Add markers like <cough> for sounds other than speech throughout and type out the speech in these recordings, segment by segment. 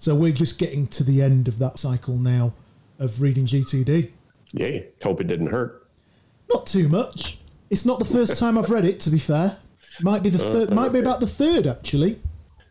So we're just getting to the end of that cycle now of reading GTD. Yay. Hope it didn't hurt. Not too much. It's not the first time I've read it, to be fair. Might be the third. Uh, might be about the third, actually.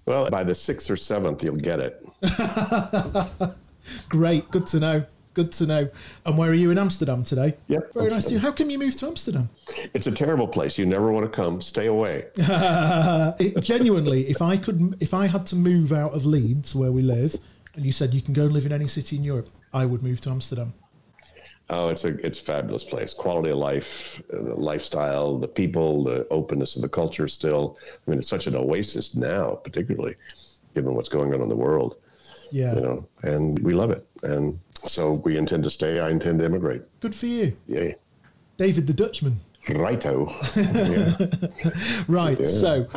Well, by the sixth or seventh, you'll get it. <laughs> Great. Good to know. Good to know. And where are you in Amsterdam today? Yep. Very nice to you. How come you moved to Amsterdam? It's a terrible place. You never want to come. Stay away. <laughs> It, genuinely, if I could, if I had to move out of Leeds, where we live, and you said you can go and live in any city in Europe, I would move to Amsterdam. Oh, it's a it's a fabulous place. Quality of life, uh, the lifestyle, the people, the openness of the culture. Still, I mean, it's such an oasis now, particularly given what's going on in the world. Yeah. You know, and we love it, and so we intend to stay. I intend to immigrate. Good for you, Yeah. David the Dutchman. righto. <laughs> yeah. Right. Yeah. So,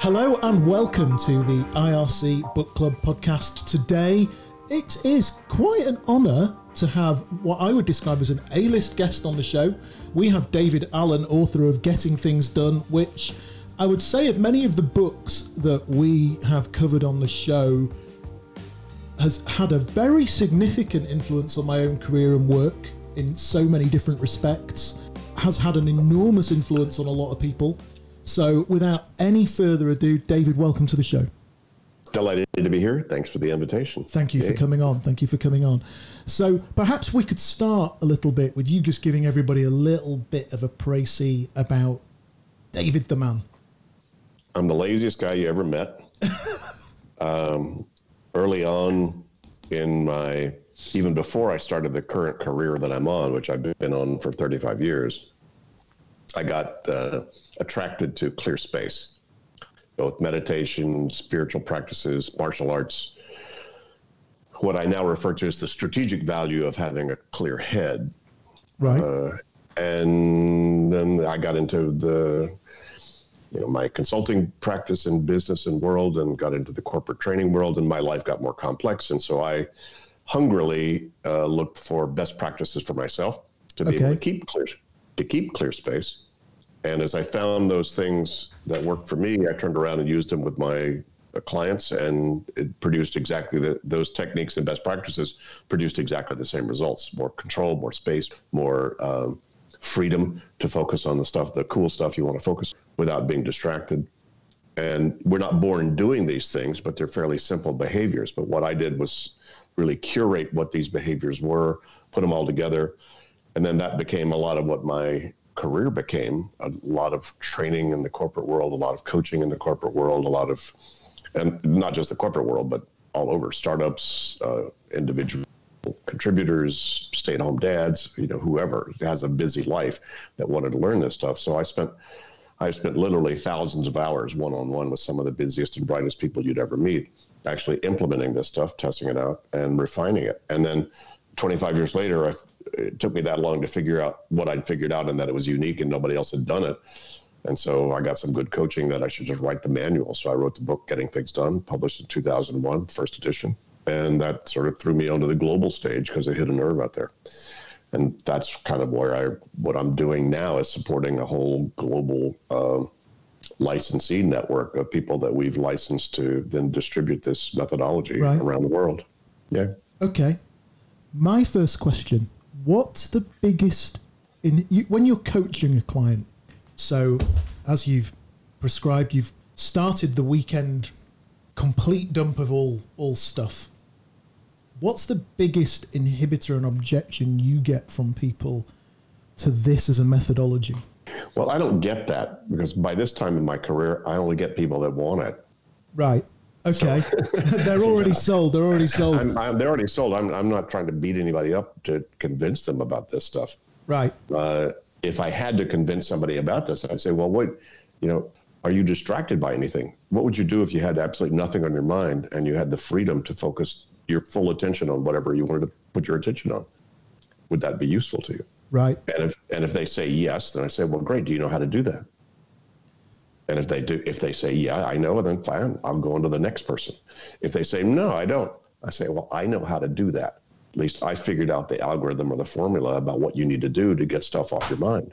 hello and welcome to the IRC Book Club podcast. Today, it is quite an honour to have what I would describe as an A-list guest on the show. We have David Allen, author of Getting Things Done, which I would say of many of the books that we have covered on the show has had a very significant influence on my own career and work in so many different respects, has had an enormous influence on a lot of people. So, without any further ado, David, welcome to the show. Delighted to be here. Thanks for the invitation. Thank you for coming on. Thank you for coming on. So, perhaps we could start a little bit with you just giving everybody a little bit of a précis about David the man. I'm the laziest guy you ever met. <laughs> um, early on in my, even before I started the current career that I'm on, which I've been on for 35 years, I got uh, attracted to clear space, both meditation, spiritual practices, martial arts. What I now refer to as the strategic value of having a clear head Right. uh, and then I got into the, you know, my consulting practice in business and world, and got into the corporate training world, and my life got more complex, and so I hungrily uh, looked for best practices for myself to be able to keep clear, to keep clear space. And as I found those things that worked for me, I turned around and used them with my uh, clients, and it produced exactly the, those techniques and best practices produced exactly the same results: more control, more space, more um, freedom to focus on the stuff, the cool stuff you want to focus without being distracted. And we're not born doing these things, but they're fairly simple behaviors. But what I did was really curate what these behaviors were, put them all together, and then that became a lot of what my career became a lot of training in the corporate world a lot of coaching in the corporate world a lot of and not just the corporate world but all over startups uh, contributors stay-at-home dads you know whoever has a busy life that wanted to learn this stuff so i spent i spent literally thousands of hours one-on-one with some of the busiest and brightest people you'd ever meet actually implementing this stuff testing it out and refining it and then 25 years later I, it took me that long to figure out what I'd figured out and that it was unique and nobody else had done it. And so I got some good coaching that I should just write the manual. So I wrote the book, Getting Things Done, published in 2001, first edition. And that sort of threw me onto the global stage because it hit a nerve out there. And that's kind of where I, what I'm doing now is supporting a whole global uh, licensee network of people that we've licensed to then distribute this methodology Right. around the world. Yeah. Okay. My first question: What's the biggest in you, when you're coaching a client? So, as you've prescribed, you've started the weekend complete dump of all all stuff. What's the biggest inhibitor and objection you get from people to this as a methodology? Well, I don't get that because by this time in my career, I only get people that want it. Right. Okay. <laughs> They're already <laughs> sold. They're already sold. I'm, I'm, they're already sold. I'm, I'm not trying to beat anybody up to convince them about this stuff. right. Uh, if I had to convince somebody about this, I'd say, well, what, you know, are you distracted by anything? What would you do if you had absolutely nothing on your mind and you had the freedom to focus your full attention on whatever you wanted to put your attention on? Would that be useful to you? Right. And if and if they say yes, then I say, well, great. Do you know how to do that? And if they do, if they say yeah, I know, then fine. I'll go on to the next person. If they say no, I don't, I say, well, I know how to do that. At least I figured out the algorithm or the formula about what you need to do to get stuff off your mind.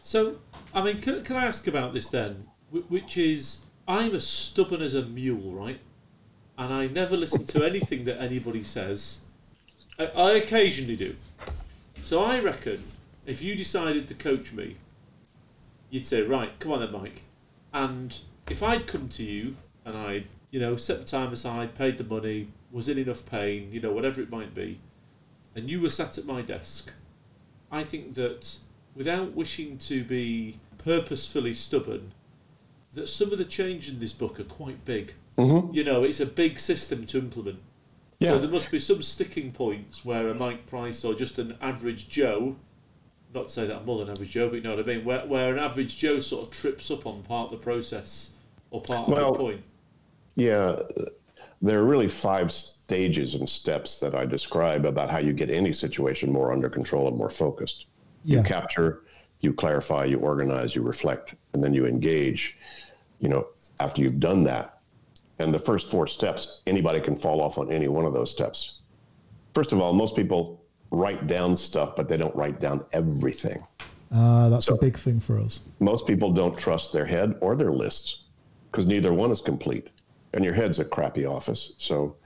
So, I mean, can, can I ask about this then? Which is, I'm as stubborn as a mule, right? And I never listen to anything that anybody says. I, I occasionally do. So I reckon if you decided to coach me, you'd say, right, come on then, Mike. And if I'd come to you and I'd, you know, set the time aside, paid the money, was in enough pain, you know, whatever it might be, and you were sat at my desk, I think that without wishing to be purposefully stubborn, that some of the changes in this book are quite big. Mm-hmm. You know, it's a big system to implement. Yeah. So there must be some sticking points where a Mike Price or just an average Joe, not to say that I'm more than average Joe, but you know what I mean, where, where an average Joe sort of trips up on part of the process or part Well- of the point. Yeah, there are really five stages and steps that I describe about how you get any situation more under control and more focused. Yeah. You capture, you clarify, you organize, you reflect, and then you engage. You know, after you've done that, and the first four steps, anybody can fall off on any one of those steps. First of all, most people write down stuff, but they don't write down everything. Uh, that's a big thing for us. Most people don't trust their head or their lists because neither one is complete. And your head's a crappy office. So,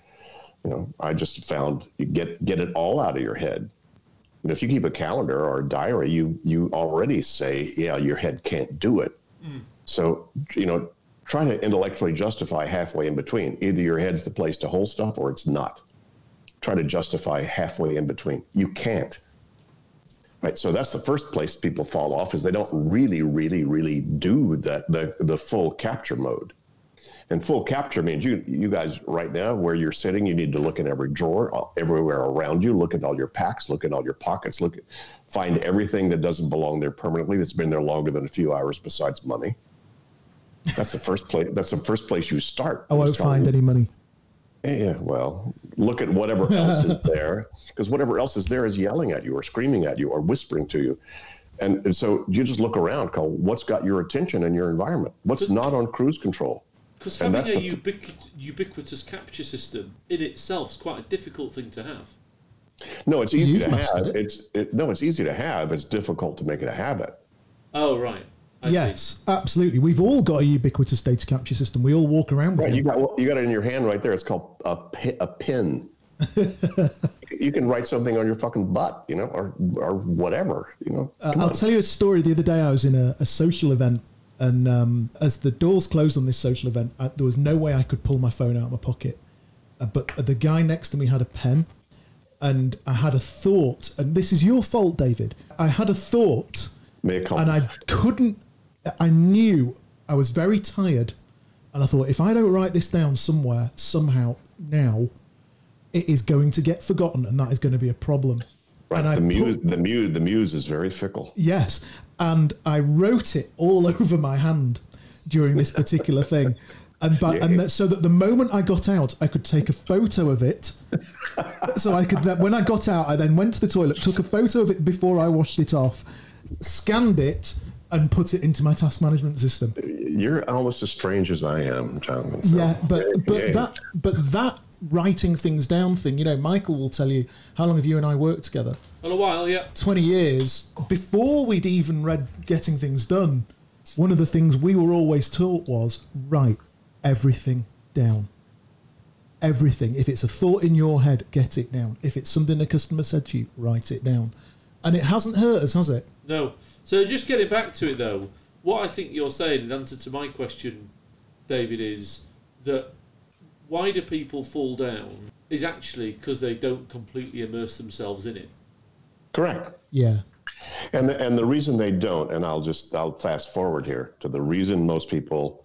you know, I just found you get get it all out of your head. And if you keep a calendar or a diary, you you already say, yeah, your head can't do it. So, you know, try to intellectually justify halfway in between. Either your head's the place to hold stuff or it's not. Try to justify halfway in between. You can't. Right. So that's the first place people fall off is they don't really, really, really do that the the full capture mode. And full capture means you you guys right now where you're sitting, you need to look in every drawer, uh, everywhere around you, look at all your packs, look at all your pockets, look at find everything that doesn't belong there permanently that's been there longer than a few hours besides money. That's the first place that's the first place you start. Oh, I won't start find any money. yeah, well, look at whatever <laughs> else is there, because whatever else is there is yelling at you or screaming at you or whispering to you. And, and so you just look around, call what's got your attention in your environment? What's not on cruise control? Because And having a that's the- ubiquitous capture system in itself is quite a difficult thing to have. No, it's easy You've to have. it. It's it, no, it's easy to have. It's difficult to make it a habit. Oh, right. I see. yes, absolutely. We've all got a ubiquitous data capture system. We all walk around with Right, one. you got you got it in your hand right there. It's called a pi- a pin. <laughs> you can write something on your fucking butt, you know, or or whatever, you know. Uh, I'll on. tell you a story. The other day, I was in a, a social event, and um, as the doors closed on this social event, I, there was no way I could pull my phone out of my pocket. Uh, but the guy next to me had a pen, and I had a thought. And this is your fault, David. I had a thought, it and I couldn't. I knew I was very tired, and I thought if I don't write this down somewhere somehow now, it is going to get forgotten, and that is going to be a problem. Right, and I the put- muse, the muse, the muse is very fickle. Yes, and I wrote it all <laughs> over my hand during this particular thing, and but and that, so that the moment I got out, I could take a photo of it. <laughs> So I could then, when I got out, I then went to the toilet, took a photo of it before I washed it off, scanned it, and put it into my task management system. You're almost as strange as I am, Jonathan. so- Yeah, but but Yeah. that but that writing things down thing, you know, Michael will tell you how long have you and I worked together. Well, a while, yeah. 20 years before we'd even read Getting Things Done, one of the things we were always taught was write everything down. Everything. If it's a thought in your head, get it down. If it's something a customer said to you, write it down. And it hasn't hurt us, has it? No. So just getting back to it though, what I think you're saying in answer to my question, David, is that why do people fall down is actually because they don't completely immerse themselves in it. Correct. Yeah. And the, and the reason they don't, and I'll just I'll fast forward here to the reason most people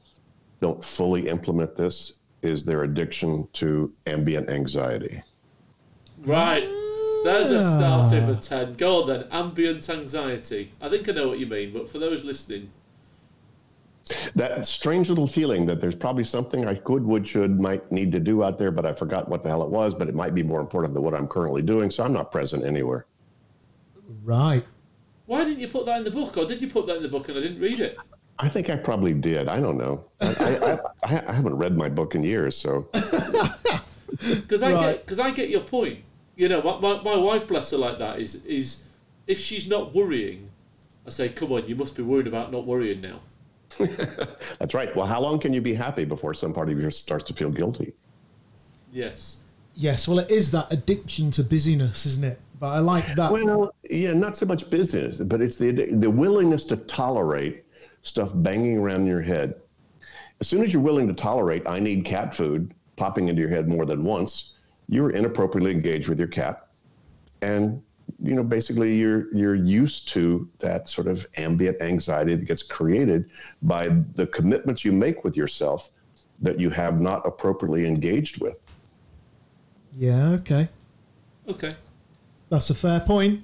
don't fully implement this is their addiction to ambient anxiety. Right. There's a starter for ah. 10. Go on then. Ambient anxiety. I think I know what you mean, but for those listening, That strange little feeling that there's probably something I could, would, should, might need to do out there, but I forgot what the hell it was, but it might be more important than what I'm currently doing, so I'm not present anywhere. Right. why didn't you put that in the book? Or did you put that in the book and I didn't read it? I think I probably did. I don't know. I, I, I, I haven't read my book in years, so <laughs> Because I Right. get because I get your point. You know, my, my, my wife, bless her, like that is is if she's not worrying, I say, come on, you must be worried about not worrying now. <laughs> that's right. Well, how long can you be happy before some part of you starts to feel guilty? Yes. Yes, well, it is that addiction to busyness, isn't it? But I like that. Well, yeah, not so much business, but it's the the willingness to tolerate stuff banging around in your head. As soon as you're willing to tolerate, I need cat food popping into your head more than once, you're inappropriately engaged with your cat, and you know basically you're you're used to that sort of ambient anxiety that gets created by the commitments you make with yourself that you have not appropriately engaged with. Yeah. Okay. Okay. That's a fair point.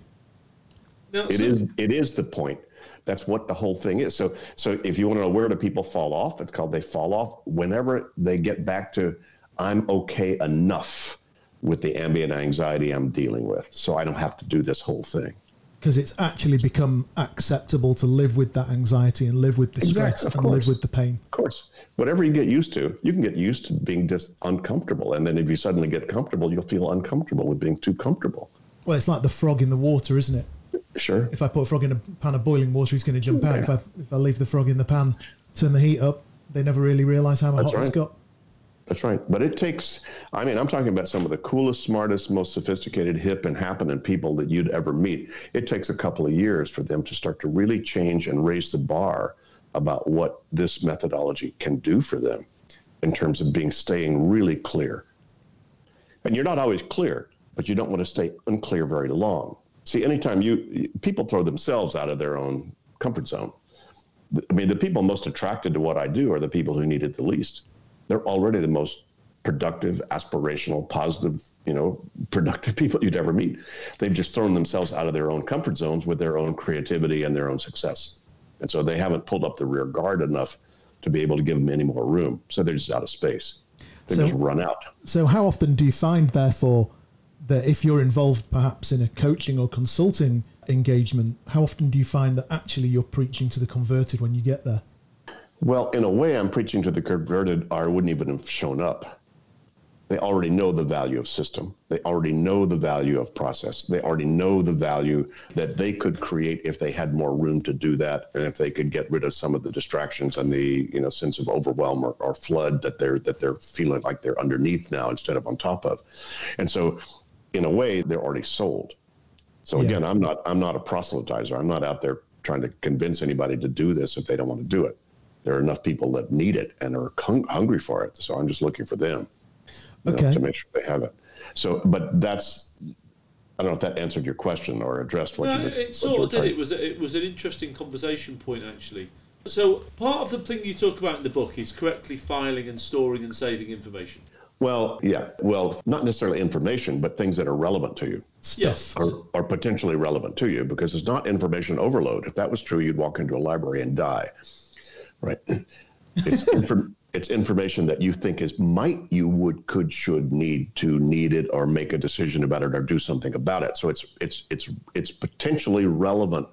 Now, It so- is it is the point. That's what the whole thing is. So so if you want to know where do people fall off, it's called they fall off whenever they get back to I'm okay enough with the ambient anxiety I'm dealing with. So I don't have to do this whole thing. Because it's actually become acceptable to live with that anxiety and live with the stress Exactly, and live with the pain. Of course, whatever you get used to, you can get used to being just uncomfortable. And then if you suddenly get comfortable, you'll feel uncomfortable with being too comfortable. Well, it's like the frog in the water, isn't it? Sure. If I put a frog in a pan of boiling water, he's going to jump out. If I if I leave the frog in the pan, turn the heat up, they never really realise how That's hot it's got. That's right. But it takes, I mean, I'm talking about some of the coolest, smartest, most sophisticated, hip, and happening people that you'd ever meet. It takes a couple of years for them to start to really change and raise the bar about what this methodology can do for them in terms of being staying really clear. And you're not always clear, but you don't want to stay unclear very long. See, anytime you people throw themselves out of their own comfort zone. I mean, the people most attracted to what I do are the people who need it the least. They're already the most productive, aspirational, positive, you know, <laughs> productive people you'd ever meet. They've just thrown themselves out of their own comfort zones with their own creativity and their own success. And so they haven't pulled up the rear guard enough to be able to give them any more room. So they're just out of space. They So- just run out. So, how often do you find, therefore, that if you're involved perhaps in a coaching or consulting engagement, how often do you find that actually you're preaching to the converted when you get there? Well, in a way, I'm preaching to the converted, or I wouldn't even have shown up. They already know the value of system. They already know the value of process. They already know the value that they could create if they had more room to do that, and if they could get rid of some of the distractions and the you know sense of overwhelm or, or flood that they're that they're feeling like they're underneath now instead of on top of. And so, in a way, they're already sold. So Yeah. again, I'm not I'm not a proselytizer. I'm not out there trying to convince anybody to do this if they don't want to do it. There are enough people that need it and are hung, hungry for it. So I'm just looking for them you know, Okay. to make sure they have it. So, but that's I don't know if that answered your question or addressed what No, you. were- it what sort you were of did. It was it was an interesting conversation point actually. So part of the thing you talk about in the book is correctly filing and storing and saving information. Well, yeah. Well, not necessarily information, but things that are relevant to you. Yes. Are, are potentially relevant to you because it's not information overload. If that was true, you'd walk into a library and die. Right. It's, infor- it's information that you think is might, you would, could, should, need to need it or make a decision about it or do something about it. So it's it's it's it's potentially relevant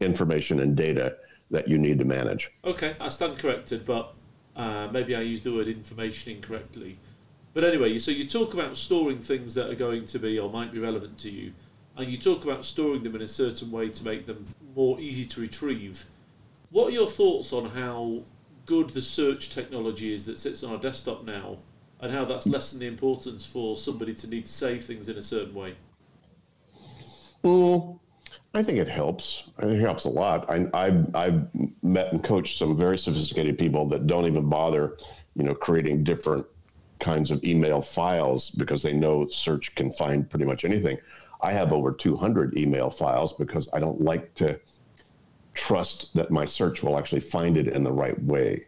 information and data that you need to manage. Okay, I stand corrected, but uh, maybe I used the word information incorrectly. But anyway, so you talk about storing things that are going to be or might be relevant to you, and you talk about storing them in a certain way to make them more easy to retrieve. What are your thoughts on how good the search technology is that sits on our desktop now, and how that's lessened the importance for somebody to need to save things in a certain way? Mm, I think it helps. I think it helps a lot. I, I've, I've met and coached some very sophisticated people that don't even bother, you know, creating different kinds of email files because they know search can find pretty much anything. I have over 200 email files because I don't like to trust that my search will actually find it in the right way.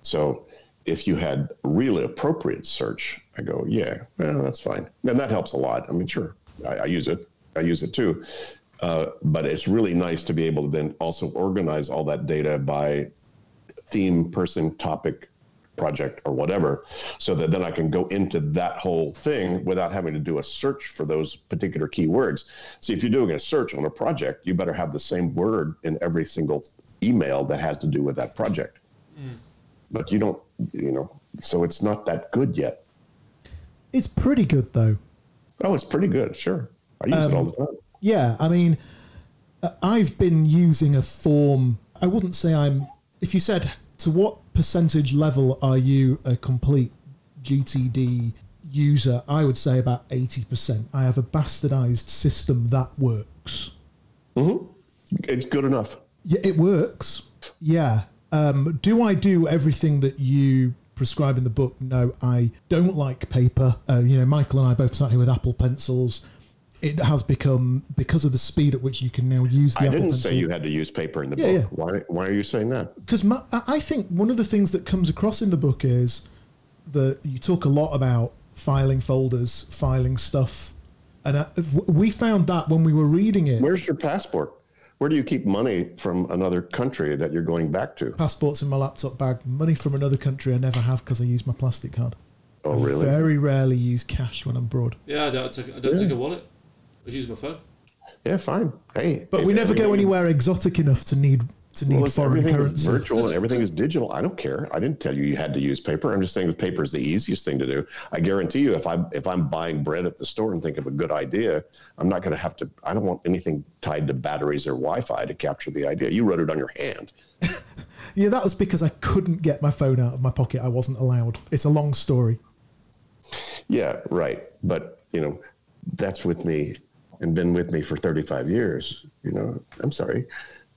So if you had really appropriate search, I go, yeah, well, that's fine. And that helps a lot. I mean, sure, I, I use it. I use it too. Uh, but it's really nice to be able to then also organize all that data by theme, person, topic, project, or whatever, so that then I can go into that whole thing without having to do a search for those particular keywords. See, if you're doing a search on a project, you better have the same word in every single email that has to do with that project. But you don't, you know, so it's not that good yet. It's pretty good though. Oh, it's pretty good, sure. I use it all the time. Yeah, I mean, uh, I've been using a form. I wouldn't say I'm. If you said to what percentage level are you a complete GTD user, I would say about 80%. I have a bastardized system that works. It's good enough. Yeah, it works. Yeah. Um, do I do everything that you prescribe in the book? No, I don't like paper. Uh, you know, Michael and I both sat here with Apple pencils. It has become because of the speed at which you can now use the I Apple didn't pencil. say you had to use paper in the Yeah, book. Why? Why are you saying that? because I think one of the things that comes across in the book is that you talk a lot about filing folders, filing stuff, and uh, we found that when we were reading it. Where's your passport? Where do you keep money from another country that you're going back to? Passports in my laptop bag. Money from another country I never have because I use my plastic card. Oh, really? Very rarely use cash when I'm abroad. Yeah, I don't take I don't take a wallet. I use my phone. Yeah, fine. Hey, But we never go anywhere exotic enough to need to need Well, foreign everything currency. is virtual and everything is digital, I don't care. I didn't tell you you had to use paper. I'm just saying that paper is the easiest thing to do. I guarantee you, if I if I'm buying bread at the store and think of a good idea, I'm not going to have to. I don't want anything tied to batteries or Wi-Fi to capture the idea. You wrote it on your hand. <laughs> Yeah, that was because I couldn't get my phone out of my pocket. I wasn't allowed. It's a long story. Yeah, right. But you know, that's with me and been with me for 35 years. You know, I'm sorry,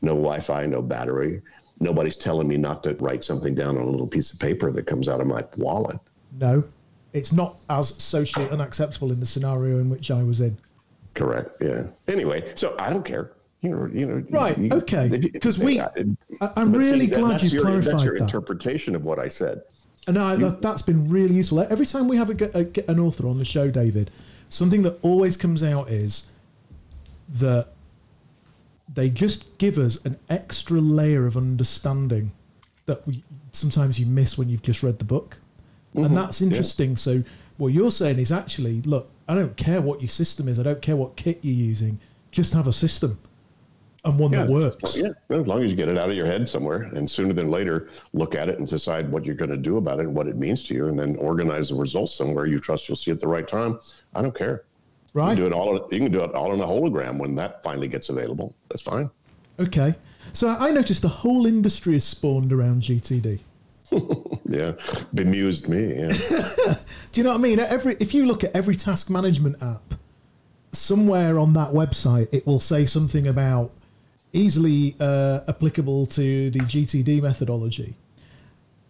no Wi-Fi, no battery. Nobody's telling me not to write something down on a little piece of paper that comes out of my wallet. No, it's not as socially unacceptable in the scenario in which I was in. Correct. Yeah. Anyway, so I don't care. You know. You know. Right, you- okay. 'Cause we- I- see, really that- glad you your, That's your that. interpretation of what I said. And I, that, that's been really useful. Every time we have a, a, an author on the show, David, something that always comes out is that they just give us an extra layer of understanding that we sometimes you miss when you've just read the book. And mm-hmm. that's interesting. So what you're saying is actually, look, I don't care what your system is. I don't care what kit you're using. Just have a system and one that works. Yeah, as long as you get it out of your head somewhere, and sooner than later, look at it and decide what you're going to do about it and what it means to you, and then organize the results somewhere you trust you'll see at the right time. I don't care. You can do it all. You can do it all in a hologram when that finally gets available. That's fine. Okay. So I noticed the whole industry has spawned around GTD. <laughs> Yeah, bemused me. Yeah. <laughs> Do you know what I mean? Every if you look at every task management app, somewhere on that website it will say something about easily uh, applicable to the GTD methodology.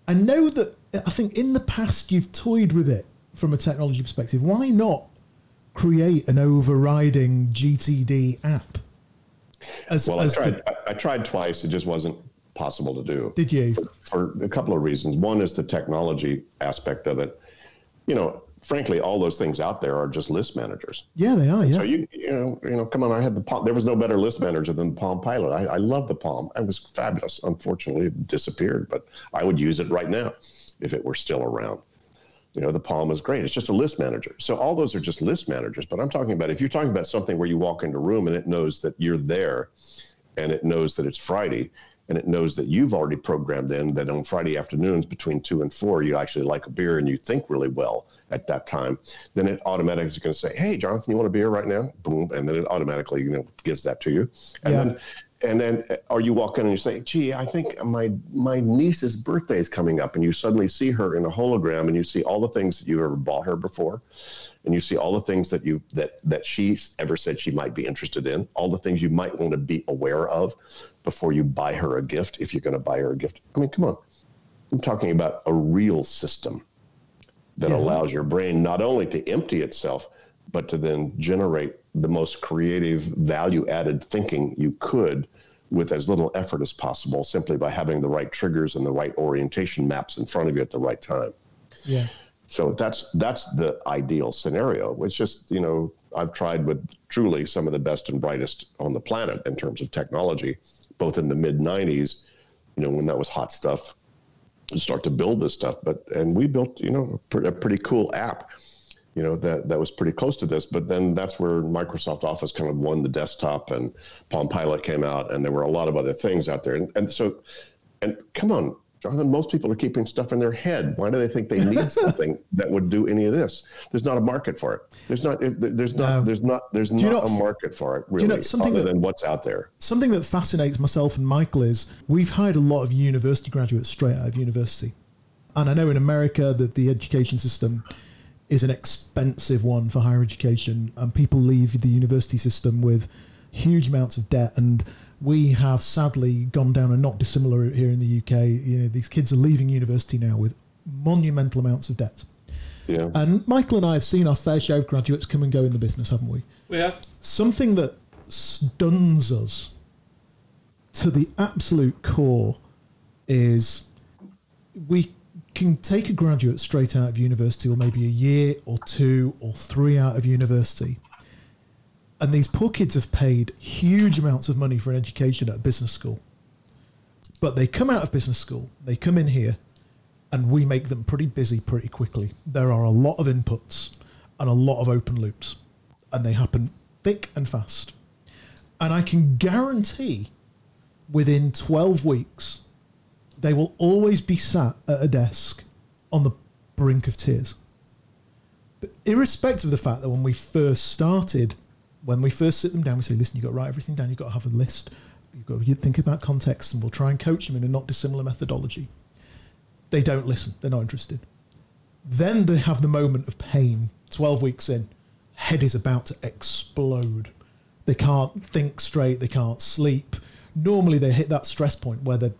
I know that I think in the past you've toyed with it from a technology perspective. Why not create an overriding GTD app? As, Well, I as the- tried. I, I tried twice. It just wasn't possible to do. did you? for, for a couple of reasons. One is the technology aspect of it. You know, frankly, all those things out there are just list managers. Yeah, they are. Yeah. So you, you know, you know, come on. I had the Palm. There was no better list manager than the Palm Pilot. I, I love the Palm. It was fabulous. Unfortunately, it disappeared, but I would use it right now if it were still around. You know, the Palm is great. It's just a list manager. So all those are just list managers. But I'm talking about if you're talking about something where you walk into a room and it knows that you're there, and it knows that it's Friday, and it knows that you've already programmed in that on Friday afternoons between two and four, you actually like a beer and you think really well at that time, then it automatically is going to say, "Hey, Jonathan, you want a beer right now?" Boom, and then it automatically you know gives that to you, and Yeah. then. And then, or you walk in and you say, "Gee, I think my my niece's birthday is coming up," and you suddenly see her in a hologram, and you see all the things that you've ever bought her before, and you see all the things that you that that she's ever said she might be interested in, all the things you might want to be aware of before you buy her a gift, if you're going to buy her a gift. I mean, come on, I'm talking about a real system that Yeah. allows your brain not only to empty itself, but to then generate the most creative, value added thinking you could with as little effort as possible simply by having the right triggers and the right orientation maps in front of you at the right time. Yeah. So that's that's the ideal scenario. It's just you know I've tried with truly some of the best and brightest on the planet in terms of technology, both in the mid '90s, you know when that was hot stuff, to start to build this stuff. But and we built you know a, pre- a pretty cool app, you know that that was pretty close to this. But then that's where Microsoft Office kind of won the desktop, and Palm Pilot came out, and there were a lot of other things out there. And and so, and come on. Jonathan, most people are keeping stuff in their head. Why do they think they need <laughs> something that would do any of this? There's not a market for it. There's not. There's not. No. There's not. There's not know- a market for it. you Really, know something other that- than what's out there. something that fascinates myself and Michael is we've hired a lot of university graduates straight out of university. And I know in America that the education system is an expensive one for higher education, and people leave the university system with huge amounts of debt. And we have sadly gone down a not dissimilar route here in the UK. You know, these kids are leaving university now with monumental amounts of debt. Yeah. And Michael and I have seen our fair share of graduates come and go in the business, haven't we? We have. Something that stuns us to the absolute core is we can take a graduate straight out of university, or maybe a year or two or three out of university. And these poor kids have paid huge amounts of money for an education at a business school. But they come out of business school, they come in here, and we make them pretty busy pretty quickly. There are a lot of inputs and a lot of open loops, and they happen thick and fast. And I can guarantee within 12 weeks, they will always be sat at a desk on the brink of tears. But irrespective of the fact that when we first started, when we first sit them down, we say, listen, you've got to write everything down, you've got to have a list, you've got to think about context, and we'll try and coach them in a not dissimilar methodology. They don't listen, they're not interested. Then they have the moment of pain, 12 weeks in, head is about to explode. They can't think straight, they can't sleep. Normally, they hit that stress point where the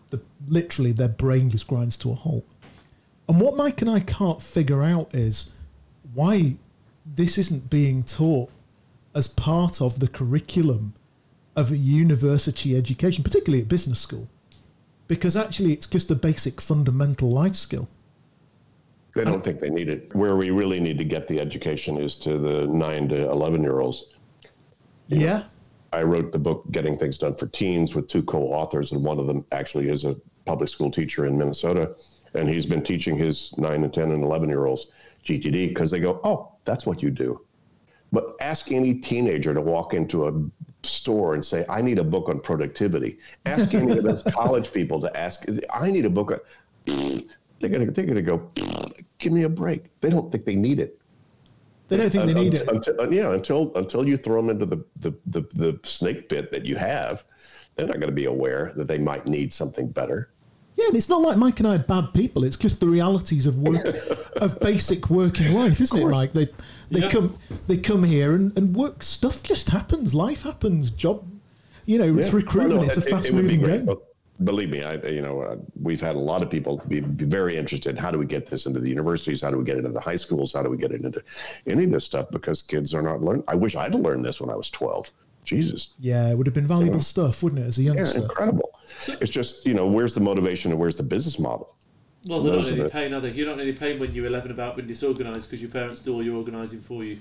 literally their brain just grinds to a halt. And what Mike and I can't figure out is why this isn't being taught as part of the curriculum of a university education, particularly at business school, because actually it's just a basic fundamental life skill. They don't think they need it. Where we really need to get the education is to the nine to 11 year olds. Yeah. I wrote the book Getting Things Done for Teens with two co authors, and one of them actually is a public school teacher in Minnesota. And he's been teaching his nine and 10 and 11 year olds GTD because they go, oh, that's what you do. But ask any teenager to walk into a store and say, I need a book on productivity. Ask any of those <laughs> college people to ask, I need a book on. They're gonna they're gonna go, give me a break. They don't think they need it. They don't think they need it. Until, yeah, until until you throw them into the, the, the, the snake pit that you have, they're not going to be aware that they might need something better. Yeah, and it's not like Mike and I are bad people. It's just the realities of work, <laughs> of basic working life, isn't it, Mike? They they yeah. come they come here and, and work stuff just happens. Life happens. Job, you know, it's recruitment. Well, no, it's a fast moving game believe me, I you know uh, we've had a lot of people be, be, very interested. How do we get this into the universities? How do we get it into the high schools? How do we get it into any of this stuff? Because kids are not learning. I wish I'd learned this when I was twelve. Jesus. Yeah, it would have been valuable stuff, wouldn't it, as a youngster? Yeah, incredible. It's just you know where's the motivation and where's the business model? Well, they're not in any pain, are they? You're not in any pain when you're 11 about being disorganised because your parents do all your organising for you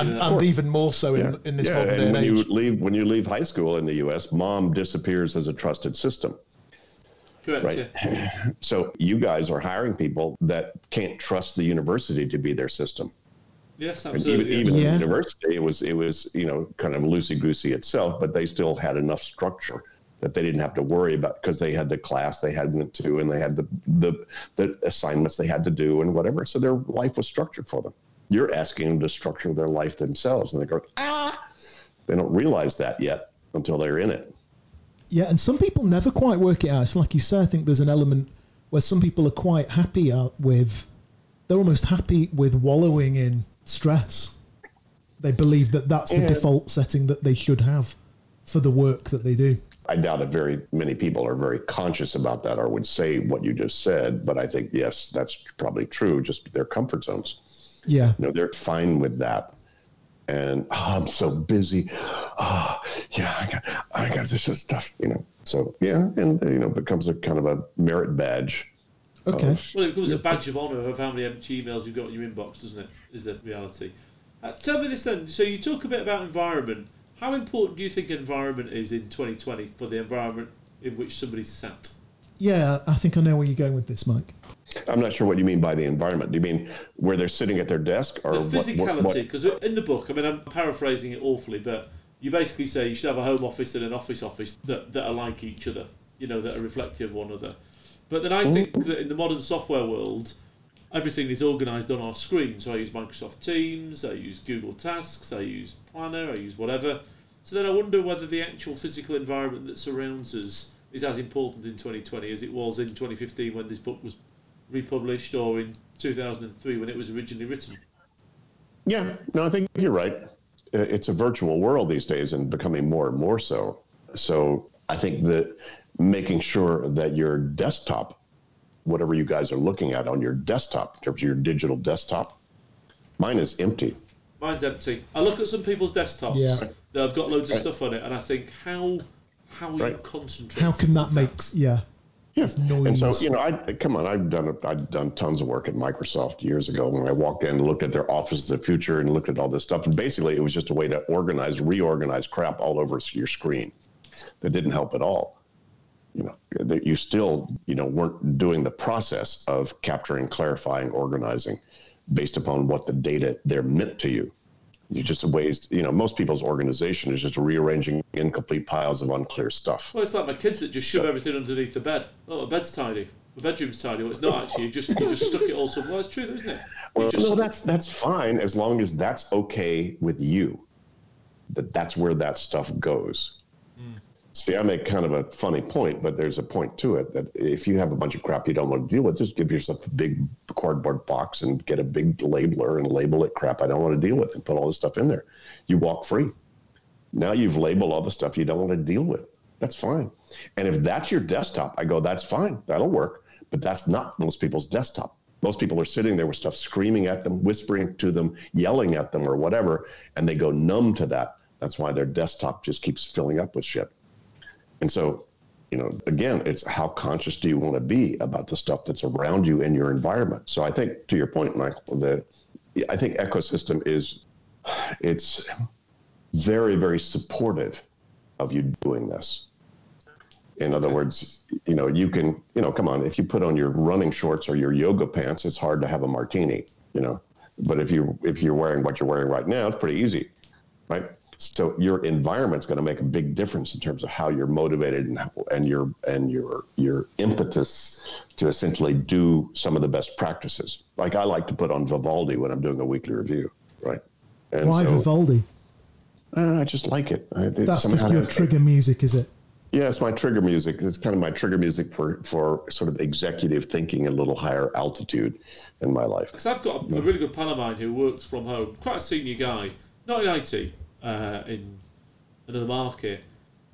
and, and even more so in, yeah. in this yeah, modern and when age. you leave when you leave high school in the U.S., mom disappears as a trusted system. Correct. Right. Yeah. <laughs> So you guys are hiring people that can't trust the university to be their system. Yes, absolutely. even, even yeah. the university, it was it was you know kind of loosey goosey itself, but they still had enough structure that they didn't have to worry about because they had the class they had went to and they had the, the the assignments they had to do and whatever. So their life was structured for them you're asking them to structure their life themselves, and they go, ah, they don't realize that yet until they're in it. Yeah, and some people never quite work it out. It's like you say, I think there's an element where some people are quite happy with, they're almost happy with wallowing in stress. They believe that that's the default setting that they should have for the work that they do. I doubt if very many people are very conscious about that or would say what you just said, but I think, yes, that's probably true, just their comfort zones. Yeah. You know, they're fine with that. And oh, I'm so busy. Oh, yeah, I got, I got this stuff, you know. So yeah, and you know, becomes a kind of a merit badge. Okay. Of, well, it becomes a badge of honour of how many empty emails you've got in your inbox, doesn't it? Is the reality. Uh, tell me this then. So you talk a bit about environment. How important do you think environment is in 2020 for the environment in which somebody's sat? Yeah, I think I know where you're going with this, Mike. I'm not sure what you mean by the environment. Do you mean where they're sitting at their desk, or the physicality? Because in the book, I mean, I'm paraphrasing it awfully, but you basically say you should have a home office and an office office that, that are like each other, you know, that are reflective of one another. But then I mm-hmm. think that in the modern software world, everything is organised on our screen. So I use Microsoft Teams, I use Google Tasks, I use Planner, I use whatever. So then I wonder whether the actual physical environment that surrounds us is as important in 2020 as it was in 2015 when this book was republished or in 2003 when it was originally written? Yeah, no, I think you're right. Uh, It's a virtual world these days and becoming more and more so. So I think that making sure that your desktop, whatever you guys are looking at on your desktop, in terms of your digital desktop, mine is empty. Mine's empty. I look at some people's desktops Yeah. that have got loads of Right. stuff on it, and I think, how how are you concentrating? How can that with make? Yeah. Yeah. It's And so, you know, I come on, I've done I've done tons of work at Microsoft years ago when I walked in and looked at their Office of the Future and looked at all this stuff. And basically, it was just a way to organize, reorganize crap all over your screen. That didn't help at all. You know, that you still, you know, weren't doing the process of capturing, clarifying, organizing, based upon what the data they're meant to you. You just ways, you know, most people's organization is just rearranging incomplete piles of unclear stuff. Well, it's like my kids that just shove everything underneath the bed. Oh, the bed's tidy. The bedroom's tidy. Well, it's not actually. You just you just stuck it all somewhere. It's true, though, isn't it? You Well, no, that's that's fine as long as that's okay with you. That that's where that stuff goes. Hmm. See, I make kind of a funny point, but there's a point to it that if you have a bunch of crap you don't want to deal with, just give yourself a big cardboard box and get a big labeler and label it crap I don't want to deal with and put all this stuff in there. You walk free. Now you've labeled all the stuff you don't want to deal with. That's fine. And if that's your desktop, I go, that's fine. That'll work. But that's not most people's desktop. Most people are sitting there with stuff screaming at them, whispering to them, yelling at them, or whatever, and they go numb to that. That's why their desktop just keeps filling up with shit. And so, you know, again, it's how conscious do you want to be about the stuff that's around you in your environment? So I think, to your point, Michael, the I think ecosystem is it's very, very supportive of you doing this. In other words, you know, you can, you know, come on, if you put on your running shorts or your yoga pants, it's hard to have a martini, you know. But if you if you're wearing what you're wearing right now, it's pretty easy, right? So your environment's going to make a big difference in terms of how you're motivated and how, and your and your your impetus to essentially do some of the best practices. Like I like to put on Vivaldi when I'm doing a weekly review, right? And Why so, Vivaldi? uh, I just like it. I- That's just somehow- your trigger music, is it? yeah, it's my trigger music. It's kind of my trigger music for for sort of executive thinking at a little higher altitude in my life. Because I've got a, a really good pal of mine who works from home, quite a senior guy, not in IT, uh, in another market.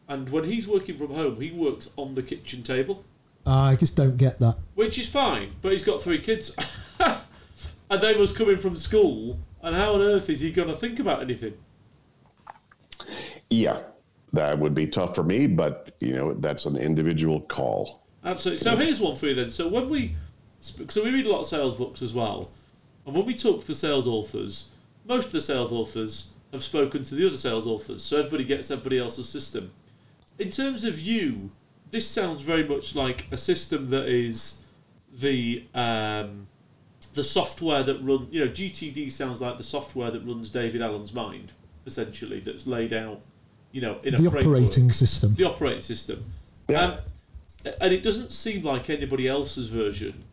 And when he's working from home, he works on the kitchen table, I just don't get that. which is fine. But he's got three kids, <laughs> and they must come in from school. And how on earth is he going to think about anything? Yeah, that would be tough for me, but you know that's an individual call. Absolutely. So here's one for you then. So when we, so we read a lot of sales books as well, and when we talk to the sales authors, most of the sales authors have spoken to the other sales authors, so everybody gets everybody else's system. In terms of you, this sounds very much like a system that is the um, the software that run. You know, GTD sounds like the software that runs David Allen's mind, essentially. That's laid out, you know, in a The framework operating system. the operating system. Yeah. Um, and it doesn't seem like anybody else's version.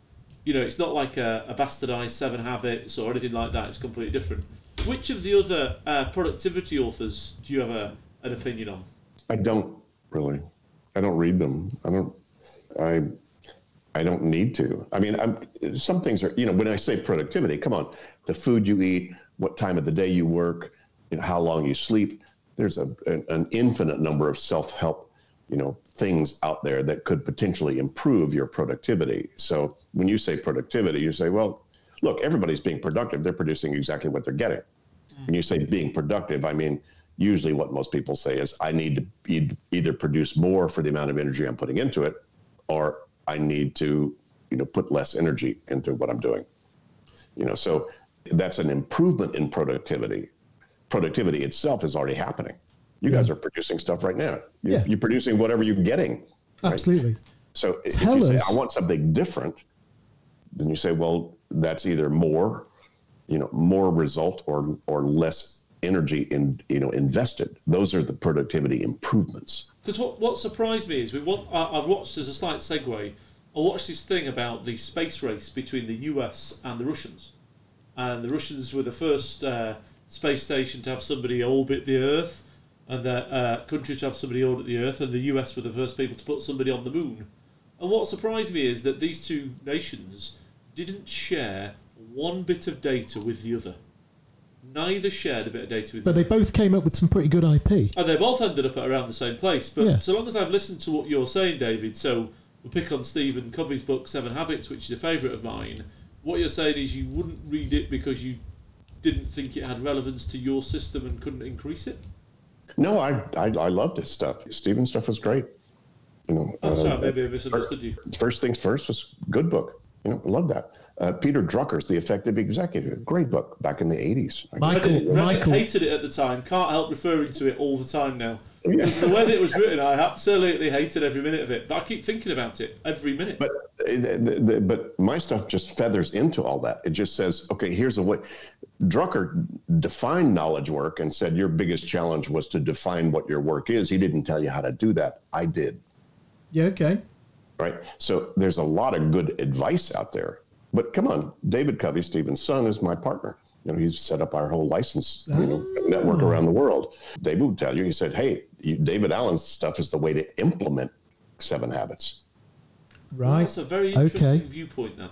You know, it's not like a, a bastardized Seven Habits or anything like that. It's completely different. Which of the other uh, productivity authors do you have a, an opinion on? I don't really. I don't read them. I don't. I. I don't need to. I mean, I'm, some things are. You know, when I say productivity, come on, the food you eat, what time of the day you work, you know, how long you sleep. There's a an, an infinite number of self-help, you know, things out there that could potentially improve your productivity. So when you say productivity, you say, well, look, everybody's being productive. They're producing exactly what they're getting. When you say being productive, I mean usually what most people say is I need to e- either produce more for the amount of energy I'm putting into it, or I need to, you know, put less energy into what I'm doing. You know, so that's an improvement in productivity. Productivity itself is already happening. You guys are producing stuff right now. You're, Yeah. you're producing whatever you're getting. right? Absolutely. So if Tell you say I want something different, then you say, well, that's either more, you know, more result or or less energy in you know invested. Those are the productivity improvements. Because what, what surprised me is we want, I, I've watched as a slight segue. I watched this thing about the space race between the US and the Russians, and the Russians were the first uh, space station to have somebody orbit the Earth, and the uh, country to have somebody orbit the Earth, and the US were the first people to put somebody on the moon. And what surprised me is that these two nations didn't share one bit of data with the other. neither shared a bit of data with But me. they both came up with some pretty good IP. And they both ended up at around the same place. But Yeah. so long as I've listened to what you're saying, David, so we'll pick on Stephen Covey's book, Seven Habits, which is a favourite of mine. What you're saying is you wouldn't read it because you didn't think it had relevance to your system and couldn't increase it? No, I, I I loved his stuff. Stephen's stuff was great. You know, I'm uh, sorry, maybe I misunderstood you. First Things First was good book. You know, I love that. Uh, Peter Drucker's The Effective Executive, great book back in the 80s. I Michael- I did, read it, Michael- hated it at the time. Can't help referring to it all the time now. Because the way that it was written, I absolutely hated every minute of it. But I keep thinking about it every minute. But the, the, but my stuff just feathers into all that. It just says, okay, here's a way. Drucker defined knowledge work and said your biggest challenge was to define what your work is. He didn't tell you how to do that. I did. Yeah, okay. Right. So there's a lot of good advice out there. But come on, David Covey, Stephen's son, is my partner. You know, he's set up our whole license you know, network around the world. David would tell you, he said, hey, you, David Allen's stuff is the way to implement seven habits. Right. That's a very interesting Okay. viewpoint, now.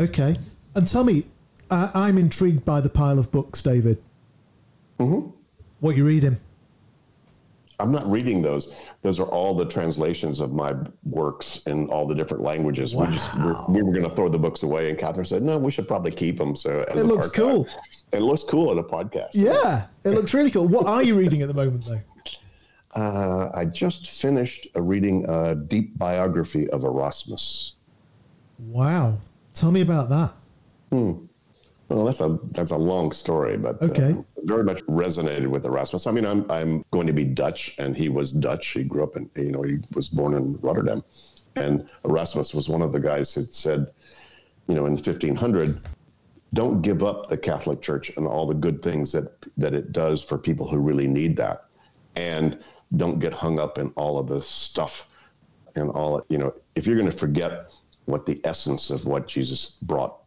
Okay. And tell me, I, I'm intrigued by the pile of books, David. Mm-hmm. What you reading? I'm not reading those. Those are all the translations of my works in all the different languages. We just we're, we were going to throw the books away, and Catherine said, "No, we should probably keep them." So as It looks archive. cool. It looks cool in a podcast. Yeah, it looks really cool. What are you reading at the moment, though? <laughs> Uh, I just finished uh, reading a deep biography of Erasmus. Wow. Tell me about that. Well, that's a that's a long story, but uh, very much resonated with Erasmus. I mean, I'm I'm going to be Dutch, and he was Dutch. He grew up in you know he was born in Rotterdam, and Erasmus was one of the guys who said, you know, in 1500, don't give up the Catholic Church and all the good things that that it does for people who really need that, and don't get hung up in all of the stuff and all you know. If you're going to forget what the essence of what Jesus brought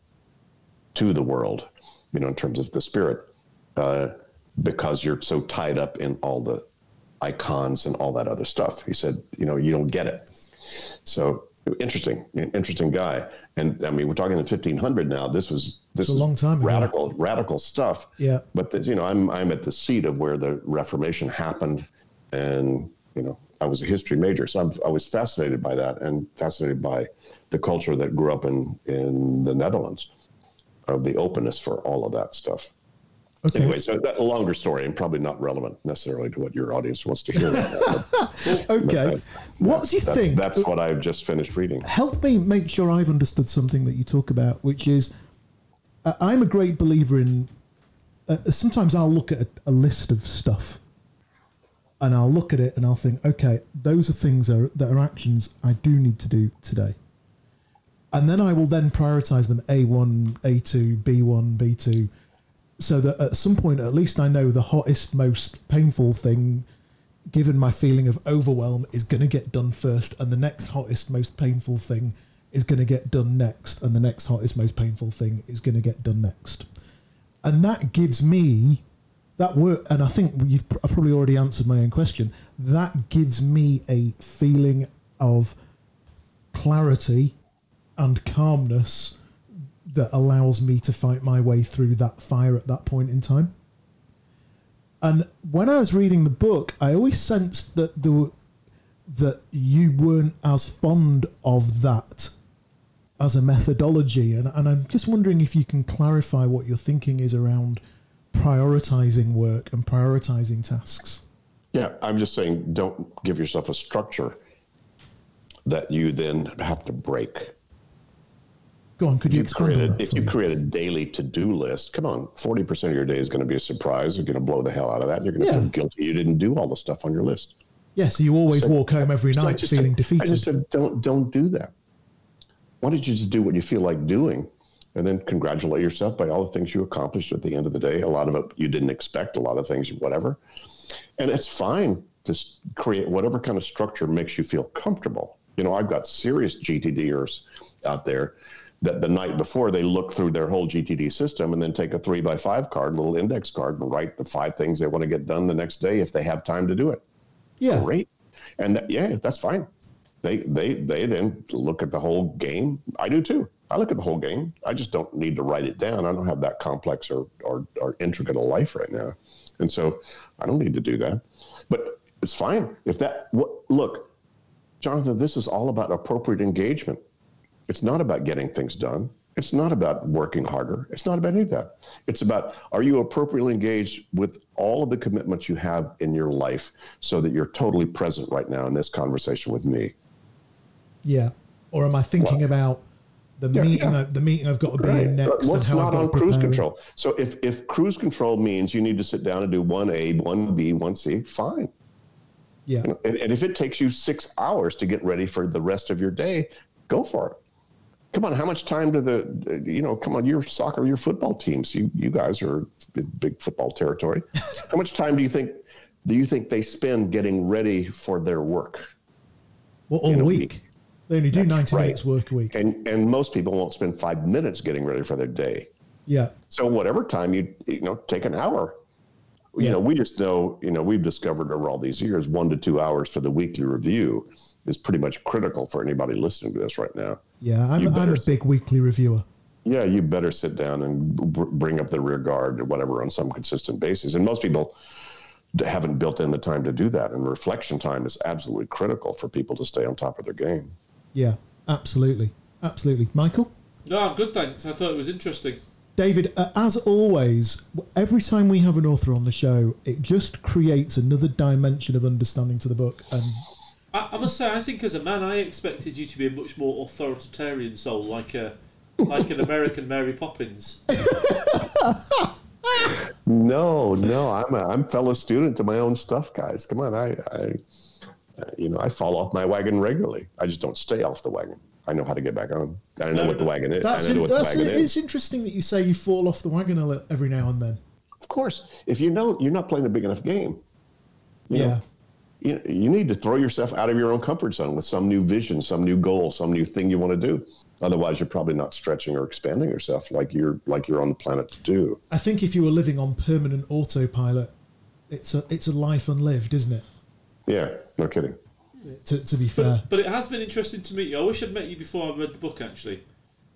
to the world, you know, in terms of the spirit, uh, because you're so tied up in all the icons and all that other stuff. He said, you know, you don't get it. So interesting, interesting guy. And I mean, we're talking in 1500 now. This was this a long time ago. radical, radical stuff. Yeah. But the, you know, I'm I'm at the seat of where the Reformation happened, and you know, I was a history major, so I'm, I was fascinated by that and fascinated by the culture that grew up in in the Netherlands, of the openness for all of that stuff. Okay. Anyway, so that a longer story and probably not relevant necessarily to what your audience wants to hear. <laughs> but Okay. What do you that's, think? That's what I've just finished reading. help me make sure I've understood something that you talk about, which is uh, I'm a great believer in. Uh, sometimes I'll look at a, a list of stuff, and I'll look at it and I'll think, okay, those are things that are, that are actions I do need to do today, and then I will then prioritize them A one, A two, B one, B two, so that at some point at least I know the hottest, most painful thing given my feeling of overwhelm, is going to get done first, and the next hottest, most painful thing is going to get done next, and the next hottest, most painful thing is going to get done next. And that gives me that work, and I think you've I've probably already answered my own question. That gives me a feeling of clarity and calmness that allows me to fight my way through that fire at that point in time. And when I was reading the book, I always sensed that were, that you weren't as fond of that as a methodology, and and I'm just wondering if you can clarify what your thinking is around prioritizing work and prioritizing tasks. Yeah, I'm just saying, don't give yourself a structure that you then have to break. Go on, could you You expand create a, that if you me? create a daily to-do list, come on, 40% of your day is going to be a surprise. You're going to blow the hell out of that. You're going to Yeah. feel guilty you didn't do all the stuff on your list. Yeah, so you always walk home every So night just feeling defeated. I just said, don't don't do that. Why don't you just do what you feel like doing, and then congratulate yourself by all the things you accomplished at the end of the day. A lot of it you didn't expect. A lot of things, whatever, and it's fine. to create whatever kind of structure makes you feel comfortable. You know, I've got serious GTDers out there that the night before they look through their whole GTD system and then take a three by five card, little index card, and write the five things they want to get done the next day if they have time to do it yeah, great. And that, yeah, that's fine. They they they then look at the whole game. I do too. I look at the whole game. I just don't need to write it down. I don't have that complex or, or, or intricate a life right now. And so I don't need to do that. But it's fine. If that, what, look, Jonathan, this is all about appropriate engagement. It's not about getting things done. It's not about working harder. It's not about any of that. It's about are you appropriately engaged with all of the commitments you have in your life so that you're totally present right now in this conversation with me? Yeah. Or am I thinking about the Yeah, meeting? yeah. I, the meeting I've got to be Right. in next, and What's how I've not got on to cruise prepare control? So if, if cruise control means you need to sit down and do one A, one B, one C, fine. Yeah. And, and if it takes you six hours to get ready for the rest of your day, go for it. Come on, how much time do the you know? Come on, your soccer, your football teams. You you guys are big football territory. <laughs> how much time do you think do you think they spend getting ready for their work? Well, all week. week. They only do That's 90 right. minutes work a week. And and most people won't spend five minutes getting ready for their day. Yeah. So whatever time you you know take an hour. You Yeah. know, we just know, you know, we've discovered over all these years, one to two hours for the weekly review is pretty much critical for anybody listening to this right now. Yeah. I'm, You I'm better a big weekly reviewer. Yeah, you better sit down and b- bring up the rear guard or whatever on some consistent basis. And most people haven't built in the time to do that. And reflection time is absolutely critical for people to stay on top of their game. Yeah. Absolutely. Absolutely. Michael? No, I'm good, thanks. I thought it was interesting. David, uh, as always, every time we have an author on the show, it just creates another dimension of understanding to the book. And I, I must say, I think as a man, I expected you to be a much more authoritarian soul, like a like an American Mary Poppins. No, no, I'm a, I'm fellow student to my own stuff, guys. Come on, I, I, uh, you know, I fall off my wagon regularly. I just don't stay off the wagon. I know how to get back on. I know what the wagon is. that's, I know in, what that's the wagon it's is. interesting that you say you fall off the wagon every now and then. Of course, if you know you're not playing a big enough game, you Yeah. know, you, you need to throw yourself out of your own comfort zone with some new vision, some new goal, some new thing you want to do. Otherwise, you're probably not stretching or expanding yourself like you're like you're on the planet to do. I think if you were living on permanent autopilot, it's a it's a life unlived, isn't it? Yeah, no kidding. To, to be fair, But, but it has been interesting to meet you. I wish I'd met you before I read the book, actually,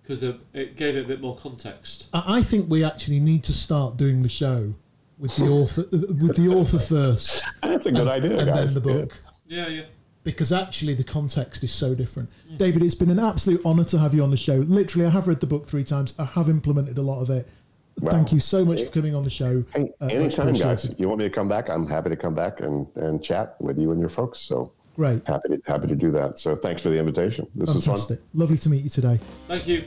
because it gave it a bit more context. I, I think we actually need to start doing the show with the author with the author first, <laughs> That's a good idea, and guys. then the book. Yeah, yeah. because actually the context is so different. David, it's been an absolute honour to have you on the show. Literally, I have read the book three times. I have implemented a lot of it. Thank you so much for coming on the show. Hey, Uh, anytime, guys. You want me to come back? I'm happy to come back and, and chat with you and your folks. So Great, happy to happy to do that. So thanks for the invitation. This is fun. fantastic, lovely to meet you today. Thank you.